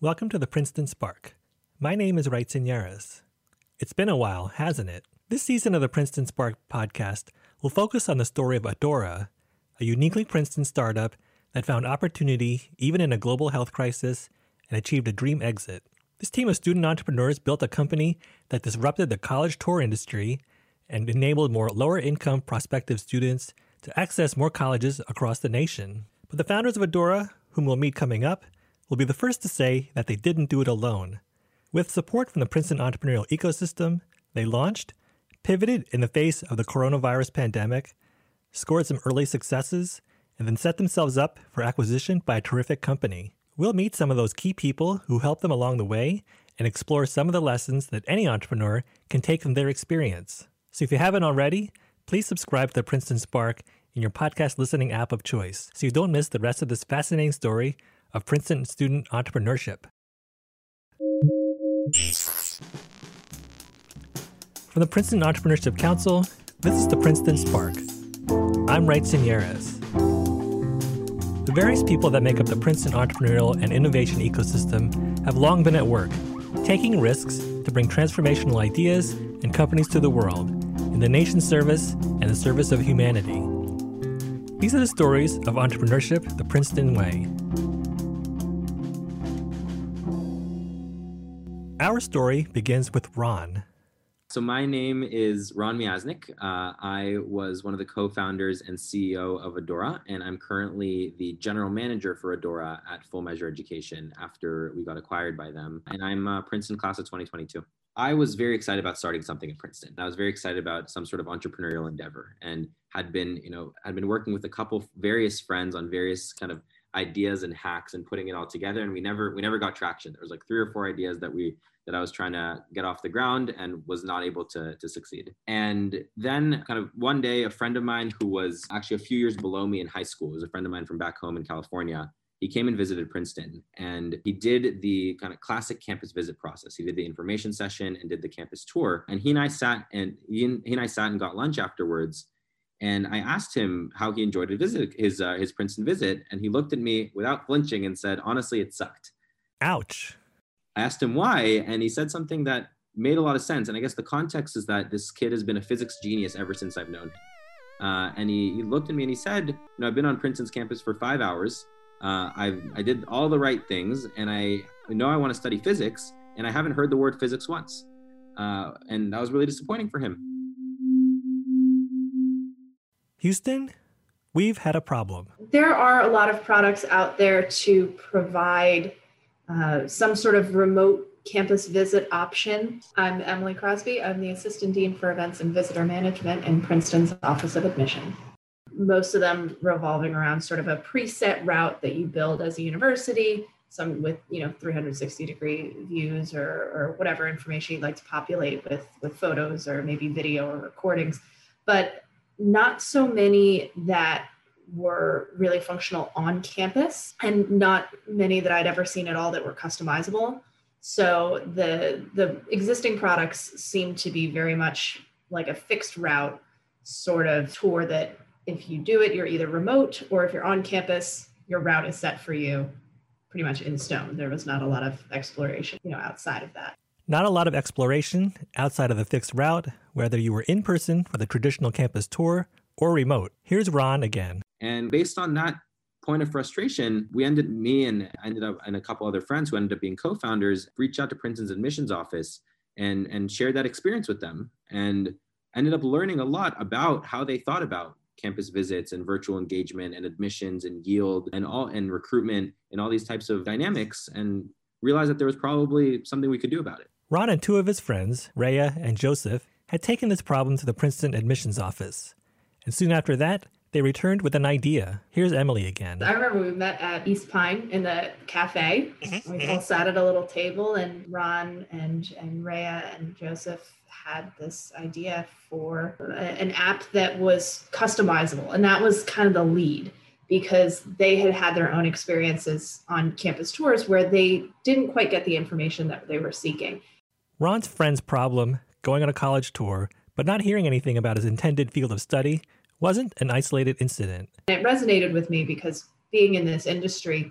Welcome to the Princeton Spark. My name is Wright Seneres. It's been a while, hasn't it? This season of the Princeton Spark podcast will focus on the story of Adora, a uniquely Princeton startup that found opportunity even in a global health crisis and achieved a dream exit. This team of student entrepreneurs built a company that disrupted the college tour industry and enabled more lower income prospective students to access more colleges across the nation. But the founders of Adora, whom we'll meet coming up, will be the first to say that they didn't do it alone. With support from the Princeton entrepreneurial ecosystem, they launched, pivoted in the face of the coronavirus pandemic, scored some early successes, and then set themselves up for acquisition by a terrific company. We'll meet some of those key people who helped them along the way and explore some of the lessons that any entrepreneur can take from their experience. So if you haven't already, please subscribe to the Princeton Spark in your podcast listening app of choice so you don't miss the rest of this fascinating story of Princeton student entrepreneurship. From the Princeton Entrepreneurship Council, this is the Princeton Spark. I'm Wright Seneres. The various people that make up the Princeton entrepreneurial and innovation ecosystem have long been at work, taking risks to bring transformational ideas and companies to the world in the nation's service and the service of humanity. These are the stories of entrepreneurship the Princeton way. Our story begins with Ron. So my name is Ron Miasnik. Uh, I was one of the co-founders and CEO of Adora, and I'm currently the general manager for Adora at Full Measure Education after we got acquired by them. And I'm a Princeton class of 2022. I was very excited about starting something at Princeton. I was very excited about some sort of entrepreneurial endeavor and had been, you know, had been working with a couple various friends on various kind of ideas and hacks and putting it all together and we never we never got traction. There was like three or four ideas that we that i was trying to get off the ground and was not able to to succeed. And then kind of one day a friend of mine who was actually a few years below me in high school was a friend of mine from back home in california he came and visited princeton and he did the kind of classic campus visit process. He did the information session and did the campus tour and he and i sat and he and, he and i sat and got lunch afterwards and I asked him how he enjoyed his visit, his uh, his Princeton visit, and he looked at me without flinching and said, "Honestly, it sucked." Ouch. I asked him why, and he said something that made a lot of sense. And I guess the context is that this kid has been a physics genius ever since I've known him. Uh, and he, he looked at me and he said, "You know, I've been on Princeton's campus for five hours. Uh, I've I did all the right things, and I know I want to study physics, and I haven't heard the word physics once." Uh, and that was really disappointing for him. Houston, we've had a problem. There are a lot of products out there to provide uh, some sort of remote campus visit option. I'm Emily Crosby. I'm the Assistant Dean for Events and Visitor Management in Princeton's Office of Admission. Most of them revolving around sort of a preset route that you build as a university, some with you know 360 degree views or, or whatever information you'd like to populate with with photos or maybe video or recordings. But not so many that were really functional on campus and not many that I'd ever seen at all that were customizable. So the the existing products seem to be very much like a fixed route sort of tour that if you do it you're either remote or if you're on campus your route is set for you pretty much in stone. There was not a lot of exploration, you know, outside of that. Not a lot of exploration outside of the fixed route, whether you were in person for the traditional campus tour or remote. Here's Ron again. And based on that point of frustration, we ended, me and ended up, and a couple other friends who ended up being co founders, reached out to Princeton's admissions office and, and shared that experience with them and ended up learning a lot about how they thought about campus visits and virtual engagement and admissions and yield and all and recruitment and all these types of dynamics and realized that there was probably something we could do about it. Ron and two of his friends, Rhea and Joseph, had taken this problem to the Princeton admissions office. And soon after that, they returned with an idea. Here's Emily again. I remember we met at East Pyne in the cafe. Mm-hmm. We all sat at a little table, and Ron and, and Rhea and Joseph had this idea for an app that was customizable. And that was kind of the lead because they had had their own experiences on campus tours where they didn't quite get the information that they were seeking. Ron's friend's problem, going on a college tour, but not hearing anything about his intended field of study, wasn't an isolated incident. It resonated with me because being in this industry,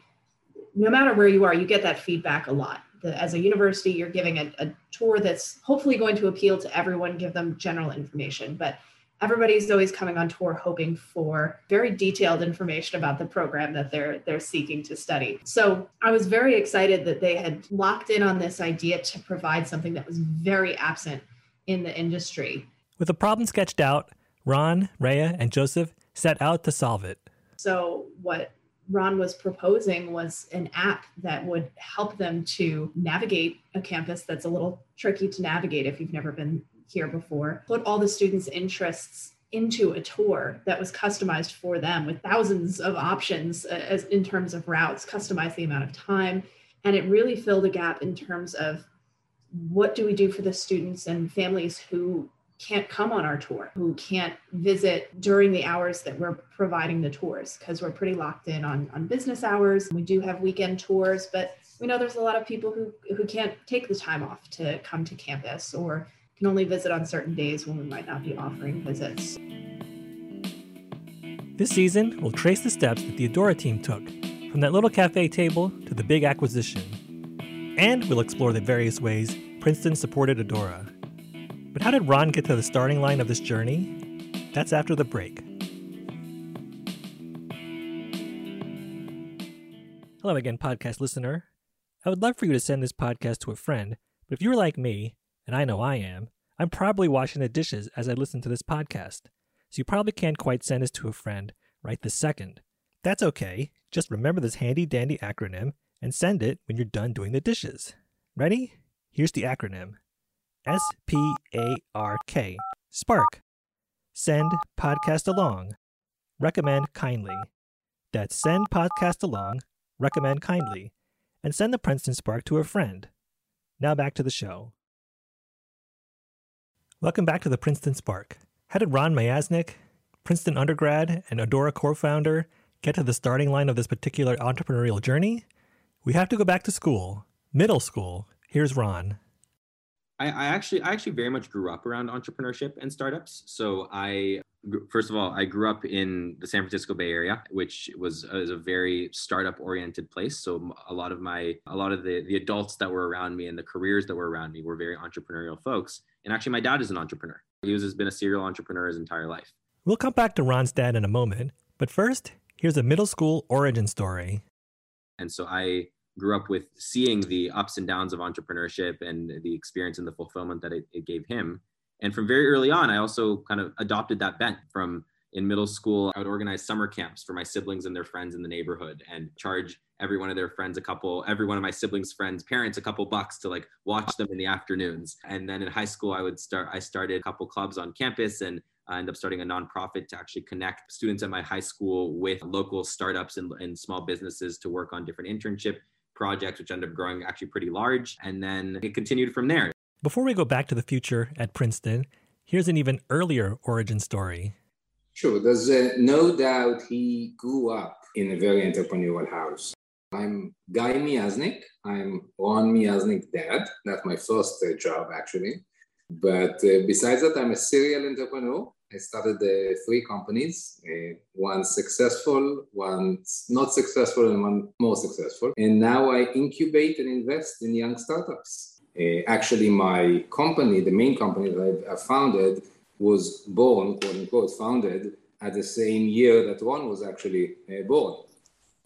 no matter where you are, you get that feedback a lot. The, as a university, you're giving a, a tour that's hopefully going to appeal to everyone, give them general information. But everybody's always coming on tour hoping for very detailed information about the program that they're they're seeking to study. So I was very excited that they had locked in on this idea to provide something that was very absent in the industry. With the problem sketched out, Ron, Rhea, and Joseph set out to solve it. So what Ron was proposing was an app that would help them to navigate a campus that's a little tricky to navigate if you've never been here before, put all the students' interests into a tour that was customized for them with thousands of options uh, as in terms of routes, customize the amount of time. And it really filled a gap in terms of what do we do for the students and families who can't come on our tour, who can't visit during the hours that we're providing the tours, because we're pretty locked in on, on business hours. We do have weekend tours, but we know there's a lot of people who, who can't take the time off to come to campus or can only visit on certain days when we might not be offering visits. This season, we'll trace the steps that the Adora team took, from that little cafe table to the big acquisition. And we'll explore the various ways Princeton supported Adora. But how did Ron get to the starting line of this journey? That's after the break. Hello again, podcast listener. I would love for you to send this podcast to a friend, but if you're like me, and I know I am, I'm probably washing the dishes as I listen to this podcast. So you probably can't quite send this to a friend right this second. That's okay. Just remember this handy dandy acronym and send it when you're done doing the dishes. Ready? Here's the acronym S P A R K. Spark. Send podcast along. Recommend kindly. That's send podcast along, recommend kindly, and send the Princeton Spark to a friend. Now back to the show. Welcome back to the Princeton Spark. How did Ron Miasnik, Princeton undergrad and Adora co founder, get to the starting line of this particular entrepreneurial journey? We have to go back to school, middle school. Here's Ron. I, I actually, I actually very much grew up around entrepreneurship and startups. So I first of all, I grew up in the San Francisco Bay Area, which was, uh, was a very startup oriented place. So a lot of my, a lot of the, the adults that were around me and the careers that were around me were very entrepreneurial folks. And actually, my dad is an entrepreneur. He has been a serial entrepreneur his entire life. We'll come back to Ron's dad in a moment. But first, here's a middle school origin story. And so I grew up with seeing the ups and downs of entrepreneurship and the experience and the fulfillment that it, it gave him and from very early on, I also kind of adopted that bent from in middle school, I would organize summer camps for my siblings and their friends in the neighborhood and charge every one of their friends a couple, every one of my siblings' friends' parents a couple bucks to like watch them in the afternoons. And then in high school, I would start, I started a couple clubs on campus and I ended up starting a nonprofit to actually connect students at my high school with local startups and, and small businesses to work on different internship projects, which ended up growing actually pretty large. And then it continued from there. Before we go back to the future at Princeton, here's an even earlier origin story. Sure, there's uh, no doubt he grew up in a very entrepreneurial house. I'm Guy Miasnik. I'm Ron Miasnik's dad. That's my first uh, job, actually. But uh, besides that, I'm a serial entrepreneur. I started uh, three companies, uh, one successful, one not successful, and one more successful. And now I incubate and invest in young startups. Uh, actually, my company, the main company that I founded, was born, quote unquote, founded at the same year that Ron was actually uh, born.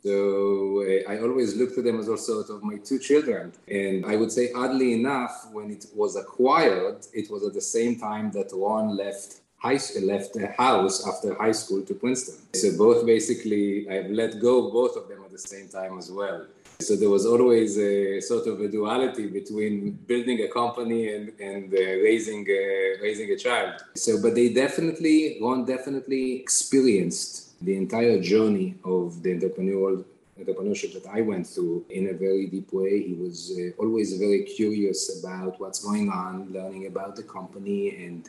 So uh, I always looked at them as also sort of my two children. And I would say, oddly enough, when it was acquired, it was at the same time that Ron left high school, left the house after high school to Princeton. So both basically, I've let go both of them at the same time as well. So there was always a sort of a duality between building a company and, and uh, raising, uh, raising a child. So, but they definitely, Ron definitely experienced the entire journey of the entrepreneurial entrepreneurship that I went through in a very deep way. He was uh, always very curious about what's going on, learning about the company and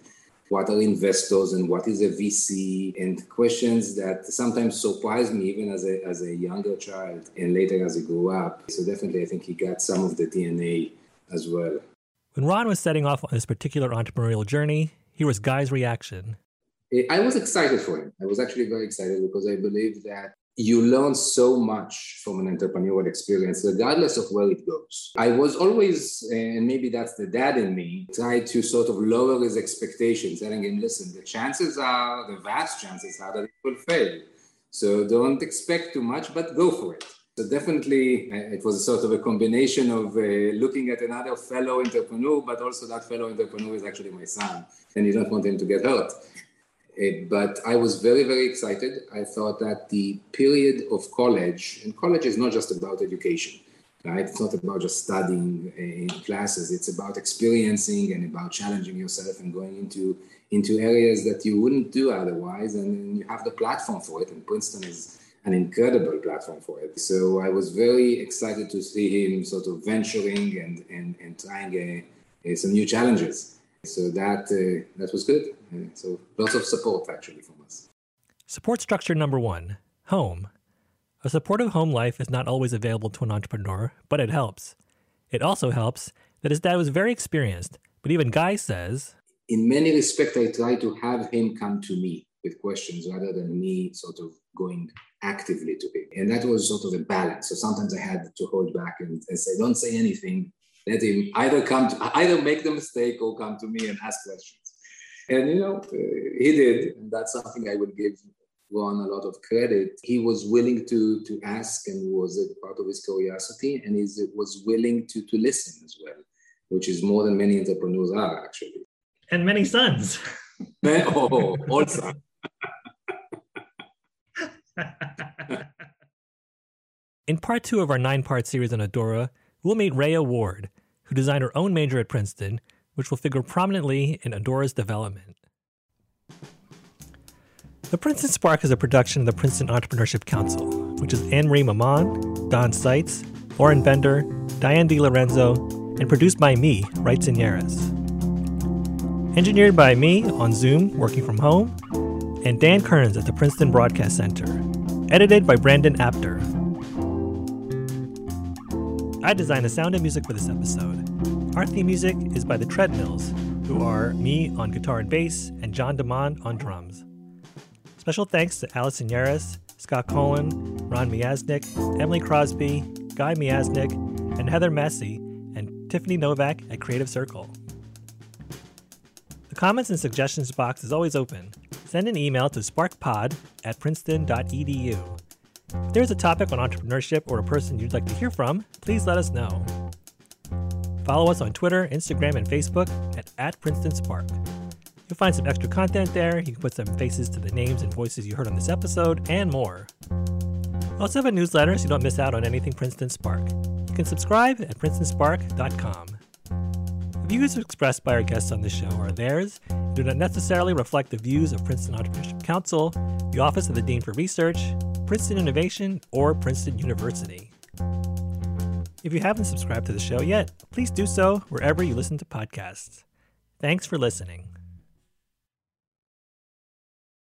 what are investors and what is a VC and questions that sometimes surprised me even as a, as a younger child and later as I grew up. So definitely I think he got some of the DNA as well. When Ron was setting off on this particular entrepreneurial journey, here was Guy's reaction. Eh, I was excited for him. I was actually very excited because I believe that you learn so much from an entrepreneurial experience, regardless of where it goes. I was always, and maybe that's the dad in me, try to sort of lower his expectations, telling him, listen, the chances are, the vast chances are that it will fail. So don't expect too much, but go for it. So definitely, it was a sort of a combination of uh, looking at another fellow entrepreneur, but also that fellow entrepreneur is actually my son, and you don't want him to get hurt. Uh, but I was very, very excited. I thought that the period of college, and college is not just about education, right? It's not about just studying in classes. It's about experiencing and about challenging yourself and going into into areas that you wouldn't do otherwise. And you have the platform for it. And Princeton is an incredible platform for it. So I was very excited to see him sort of venturing and, and, and trying some new challenges. So that, uh, that was good. So lots of support actually from us. Support structure number one home. A supportive home life is not always available to an entrepreneur, but it helps. It also helps that his dad was very experienced, but even Guy says, In many respects, I try to have him come to me with questions rather than me sort of going actively to him. And that was sort of a balance. So sometimes I had to hold back and, and say, don't say anything. Let him either come to, either make the mistake or come to me and ask questions. And you know, he did, and that's something I would give Ron a lot of credit. He was willing to to ask, and was a part of his curiosity, and he was willing to to listen as well, which is more than many entrepreneurs are actually. And many sons. oh, oh also. In part two of our nine part series on Adora, we'll meet Rhea Ward, who designed her own major at Princeton, which will figure prominently in Adora's development. The Princeton Spark is a production of the Princeton Entrepreneurship Council, which is Anne Marie Maman, Don Seitz, Lauren Bender, Diane DiLorenzo, and produced by me, Wright Seneres. Engineered by me on Zoom, working from home, and Dan Kearns at the Princeton Broadcast Center. Edited by Brandon Apter. I designed the sound and music for this episode. Our theme music is by the Treadmills, who are me on guitar and bass, and John DeMond on drums. Special thanks to Allison Seneres, Scott Colin, Ron Miasnik, Emily Crosby, Guy Miasnik, and Heather Massey, and Tiffany Novak at Creative Circle. The comments and suggestions box is always open. Send an email to sparkpod at princeton.edu. If there's a topic on entrepreneurship or a person you'd like to hear from, please let us know. Follow us on Twitter, Instagram, and Facebook at, at Princeton Spark. You'll find some extra content there. You can put some faces to the names and voices you heard on this episode, and more. We also have a newsletter so you don't miss out on anything Princeton Spark. You can subscribe at princetonspark.com. The views expressed by our guests on this show are theirs and do not necessarily reflect the views of Princeton Entrepreneurship Council, the Office of the Dean for Research, Princeton Innovation, or Princeton University. If you haven't subscribed to the show yet, please do so wherever you listen to podcasts. Thanks for listening.